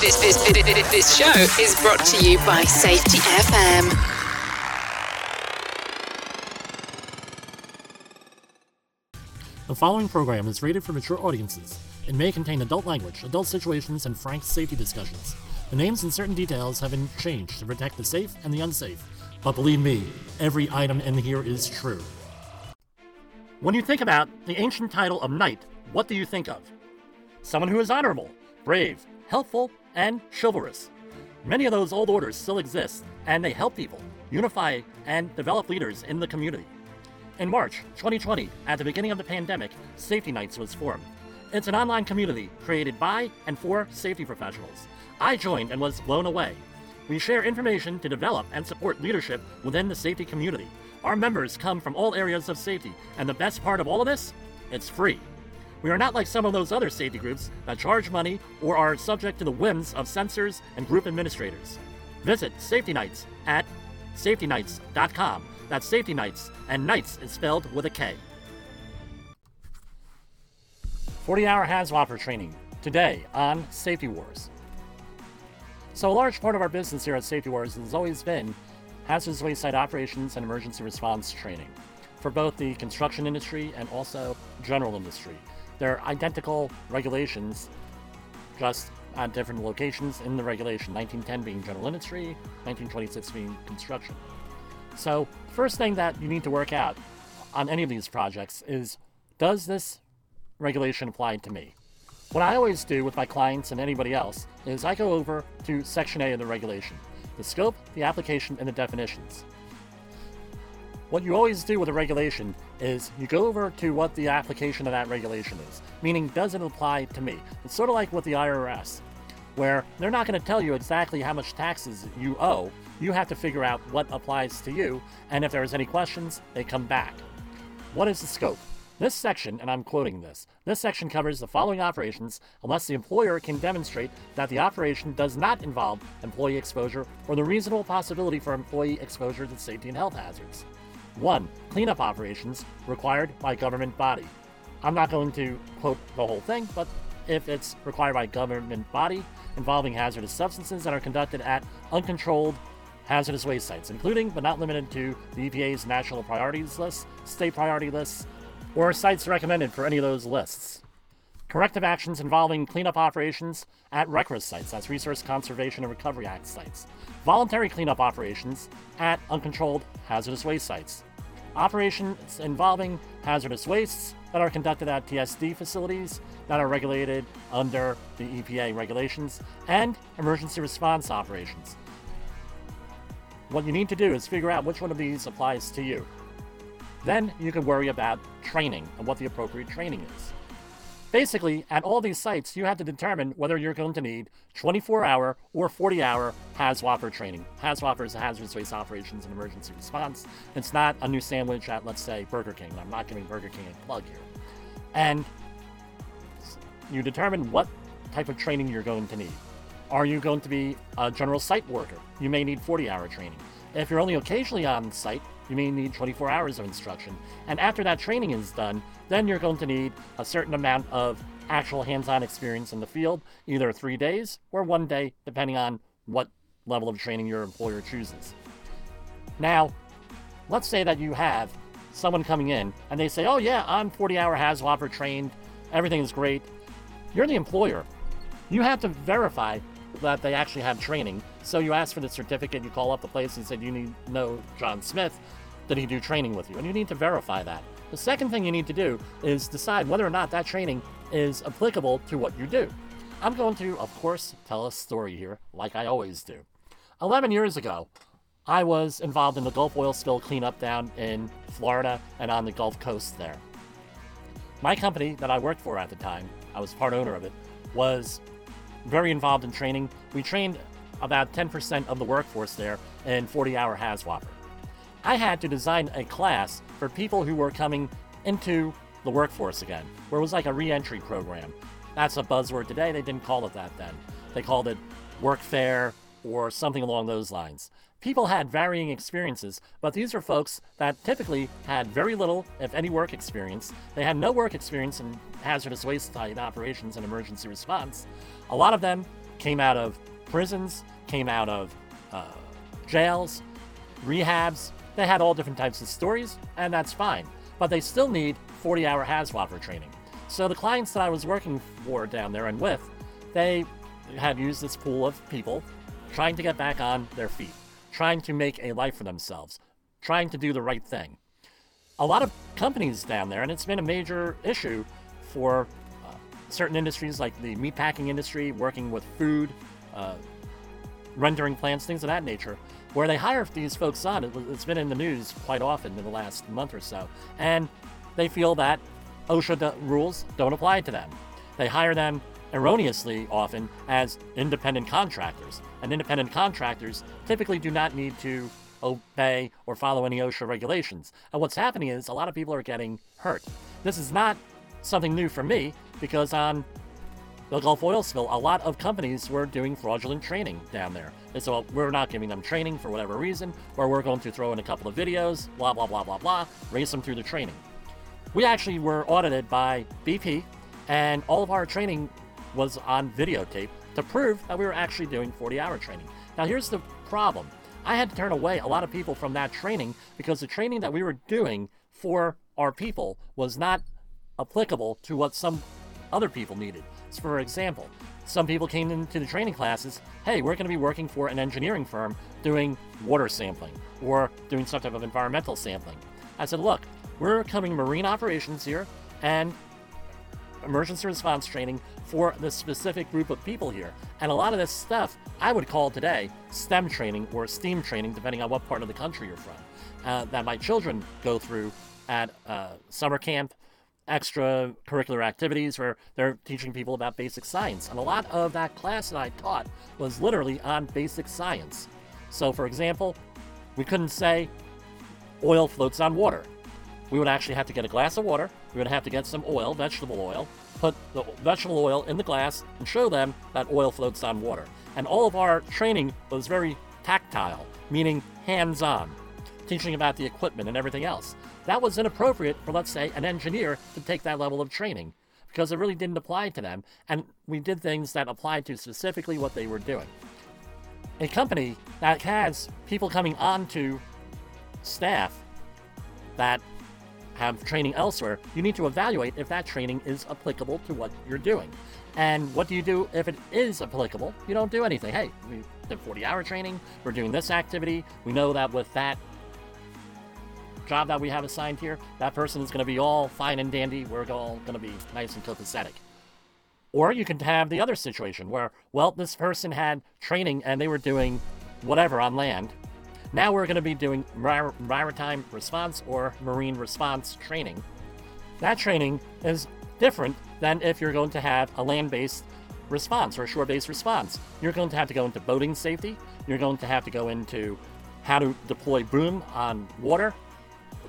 This, this, this, show is brought to you by Safety FM. The following program is rated for mature audiences. It may contain adult language, adult situations, and frank safety discussions. The names and certain details have been changed to protect the safe and the unsafe. But believe me, every item in here is true. When you think about the ancient title of knight, what do you think of? Someone who is honorable, brave, helpful, and chivalrous. Many of those old orders still exist, and they help people unify and develop leaders in the community. In March 2020, at the beginning of the pandemic, Safety Knights was formed. It's an online community created by and for safety professionals. I joined and was blown away. We share information to develop and support leadership within the safety community. Our members come from all areas of safety, and the best part of all of this? It's free. We are not like some of those other safety groups that charge money or are subject to the whims of censors and group administrators. Visit Safety Knights at safetyknights.com. That's Safety Knights, and Nights is spelled with a K. 40 hour HAZWOPER training today on Safety Wars. So, a large part of our business here at Safety Wars has always been hazardous waste site operations and emergency response training for both the construction industry and also general industry. They're identical regulations, just at different locations in the regulation 1910 being general industry, 1926 being construction. So, first thing that you need to work out on any of these projects is does this regulation apply to me? What I always do with my clients and anybody else is I go over to Section A of the regulation the scope, the application, and the definitions. What you always do with a regulation is you go over to what the application of that regulation is, meaning does it apply to me? It's sort of like with the IRS, where they're not going to tell you exactly how much taxes you owe. You have to figure out what applies to you, and if there's any questions, they come back. What is the scope? This section, and I'm quoting this, this section covers the following operations unless the employer can demonstrate that the operation does not involve employee exposure or the reasonable possibility for employee exposure to safety and health hazards. 1. Cleanup operations required by government body. I'm not going to quote the whole thing, but if it's required by government body involving hazardous substances that are conducted at uncontrolled hazardous waste sites, including but not limited to the EPA's national priorities list, state priority lists, or sites recommended for any of those lists. Corrective actions involving cleanup operations at RCRA sites, that's Resource Conservation and Recovery Act sites. Voluntary cleanup operations at uncontrolled hazardous waste sites operations involving hazardous wastes that are conducted at TSD facilities that are regulated under the EPA regulations, and emergency response operations. What you need to do is figure out which one of these applies to you. Then you can worry about training and what the appropriate training is. Basically, at all these sites, you have to determine whether you're going to need 24 hour or 40 hour HAZWOPER training. HAZWOPER is hazardous waste operations and emergency response. It's not a new sandwich at, let's say, Burger King. I'm not giving Burger King a plug here. And you determine what type of training you're going to need. Are you going to be a general site worker? You may need 40 hour training. If you're only occasionally on site, you may need 24 hours of instruction. And after that training is done, then you're going to need a certain amount of actual hands on experience in the field, either three days or one day, depending on what level of training your employer chooses. Now, let's say that you have someone coming in and they say, Oh, yeah, I'm 40 hour HAZWOPER trained, everything is great. You're the employer. You have to verify that they actually have training. So you ask for the certificate, you call up the place and said, You need to know John Smith. Did he do training with you? And you need to verify that. The second thing you need to do is decide whether or not that training is applicable to what you do. I'm going to, of course, tell a story here, like I always do. 11 years ago, I was involved in the Gulf oil spill cleanup down in Florida and on the Gulf Coast there. My company that I worked for at the time, I was part owner of it, was very involved in training. We trained about 10% of the workforce there in 40 hour HAZWOPER. I had to design a class for people who were coming into the workforce again, where it was like a re entry program. That's a buzzword today. They didn't call it that then. They called it workfare or something along those lines. People had varying experiences, but these are folks that typically had very little, if any, work experience. They had no work experience in hazardous waste site operations and emergency response. A lot of them came out of prisons, came out of uh, jails, rehabs. They had all different types of stories, and that's fine. But they still need 40 hour HAZWOPER training. So the clients that I was working for down there and with, they had used this pool of people trying to get back on their feet, trying to make a life for themselves, trying to do the right thing. A lot of companies down there, and it's been a major issue for uh, certain industries like the meatpacking industry, working with food, uh, rendering plants, things of that nature, where they hire these folks on. It, has been in the news quite often in the last month or so, and they feel that OSHA rules don't apply to them. They hire them erroneously often as independent contractors, and independent contractors typically do not need to obey or follow any OSHA regulations. And what's happening is a lot of people are getting hurt. This is not something new for me because on the Gulf oil spill, a lot of companies were doing fraudulent training down there. And so we're not giving them training for whatever reason, or we're going to throw in a couple of videos, blah, blah, blah, blah, blah, race them through the training. We actually were audited by BP, and all of our training was on videotape to prove that we were actually doing 40 hour training. Now, here's the problem I had to turn away a lot of people from that training because the training that we were doing for our people was not applicable to what some other people needed. So for example, some people came into the training classes, hey, we're going to be working for an engineering firm doing water sampling or doing some type of environmental sampling. I said, look, we're coming marine operations here and emergency response training for the specific group of people here. And a lot of this stuff I would call today STEM training or STEAM training, depending on what part of the country you're from, uh, that my children go through at uh, summer camp, extracurricular activities where they're teaching people about basic science. And a lot of that class that I taught was literally on basic science. So, for example, we couldn't say oil floats on water we would actually have to get a glass of water, we would have to get some oil, vegetable oil, put the vegetable oil in the glass, and show them that oil floats on water. And all of our training was very tactile, meaning hands on, teaching about the equipment and everything else. That was inappropriate for, let's say, an engineer to take that level of training because it really didn't apply to them, and we did things that applied to specifically what they were doing. A company that has people coming onto staff that have training elsewhere, you need to evaluate if that training is applicable to what you're doing. And what do you do if it is applicable? You don't do anything. Hey, we did 40 hour training, we're doing this activity. We know that with that job that we have assigned here, that person is going to be all fine and dandy. We're all going to be nice and copacetic. Or you can have the other situation where, well, this person had training and they were doing whatever on land, now we're going to be doing mar- maritime response or marine response training. That training is different than if you're going to have a land based response or a shore based response. You're going to have to go into boating safety, you're going to have to go into how to deploy boom on water,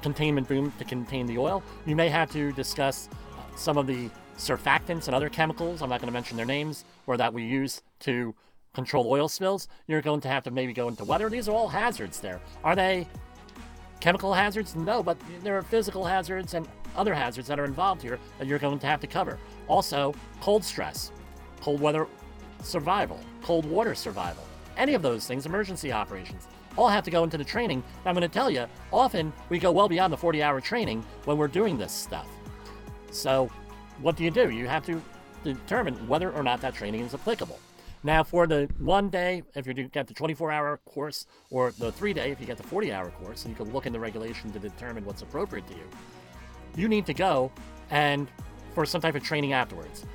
containment boom to contain the oil. You may have to discuss uh, some of the surfactants and other chemicals, I'm not going to mention their names, or that we use to control oil spills, you're going to have to maybe go into weather. These are all hazards there. Are they chemical hazards? No, but there are physical hazards and other hazards that are involved here that you're going to have to cover. Also, cold stress, cold weather survival, cold water survival. Any of those things, emergency operations, all have to go into the training. I'm going to tell you, often we go well beyond the 40 hour training when we're doing this stuff. So, what do you do? You have to determine whether or not that training is applicable. Now, for the one day, if you get the 24 hour course, or the three day, if you get the 40 hour course, and you can look in the regulation to determine what's appropriate to you, you need to go and for some type of training afterwards.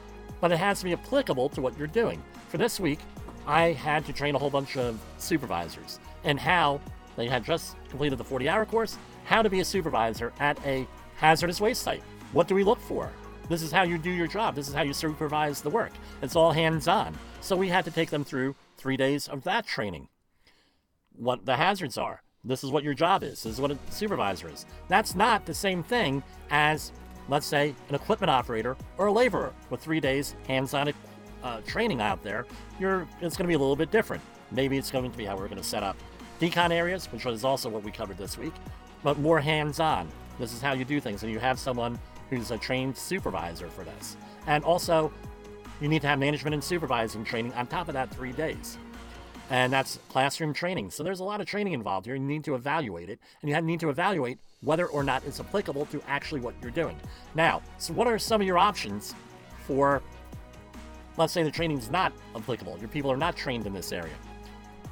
But it has to be applicable to what you're doing. For this week, I had to train a whole bunch of supervisors and how they had just completed the 40 hour course, how to be a supervisor at a hazardous waste site. What do we look for? This is how you do your job. This is how you supervise the work. It's all hands on. So we had to take them through three days of that training. What the hazards are. This is what your job is. This is what a supervisor is. That's not the same thing as, let's say, an equipment operator or a laborer with three days hands-on uh, training out there. You're, it's going to be a little bit different. Maybe it's going to be how we're going to set up decon areas, which is also what we covered this week, but more hands-on. This is how you do things, and you have someone who's a trained supervisor for this. And also, you need to have management and supervising training on top of that three days. And that's classroom training. So there's a lot of training involved here. You need to evaluate it, and you need to evaluate whether or not it's applicable to actually what you're doing. Now, so what are some of your options for, let's say the training is not applicable? Your people are not trained in this area.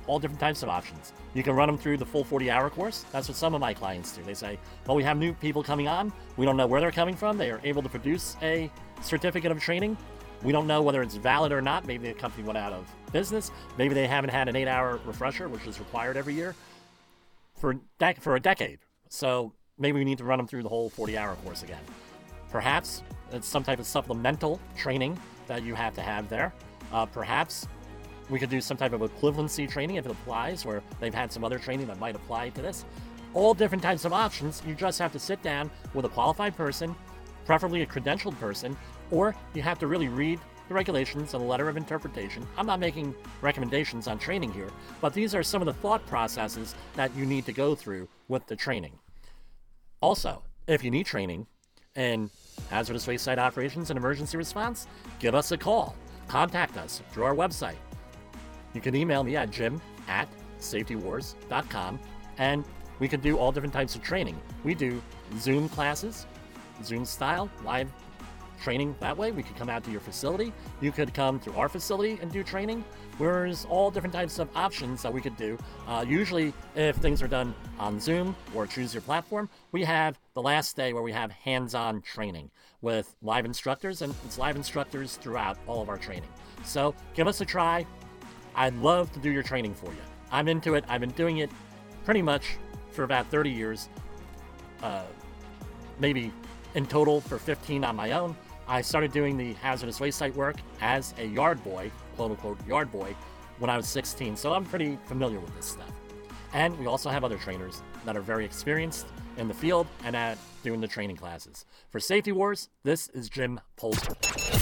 All different types of options. You can run them through the full 40 hour course. That's what some of my clients do. They say, well, we have new people coming on. We don't know where they're coming from. They are able to produce a certificate of training. We don't know whether it's valid or not. Maybe the company went out of business. Maybe they haven't had an eight hour refresher, which is required every year for, dec- for a decade. So maybe we need to run them through the whole 40 hour course again. Perhaps it's some type of supplemental training that you have to have there. Uh, perhaps we could do some type of equivalency training if it applies, where they've had some other training that might apply to this. All different types of options. You just have to sit down with a qualified person, preferably a credentialed person, or you have to really read the regulations and the letter of interpretation. I'm not making recommendations on training here, but these are some of the thought processes that you need to go through with the training. Also, if you need training in hazardous waste site operations and emergency response, give us a call. Contact us through our website. You can email me at jim at safetywars.com and we can do all different types of training. We do Zoom classes, Zoom style, live training that way. We could come out to your facility. You could come to our facility and do training. There's all different types of options that we could do. Uh, usually, if things are done on Zoom or choose your platform, we have the last day where we have hands on training with live instructors, and it's live instructors throughout all of our training. So give us a try. I'd love to do your training for you. I'm into it. I've been doing it pretty much for about 30 years, uh, maybe in total for 15 on my own. I started doing the hazardous waste site work as a yard boy, quote unquote yard boy, when I was 16, so I'm pretty familiar with this stuff. And we also have other trainers that are very experienced in the field and at doing the training classes. For Safety Wars, this is Jim Polster.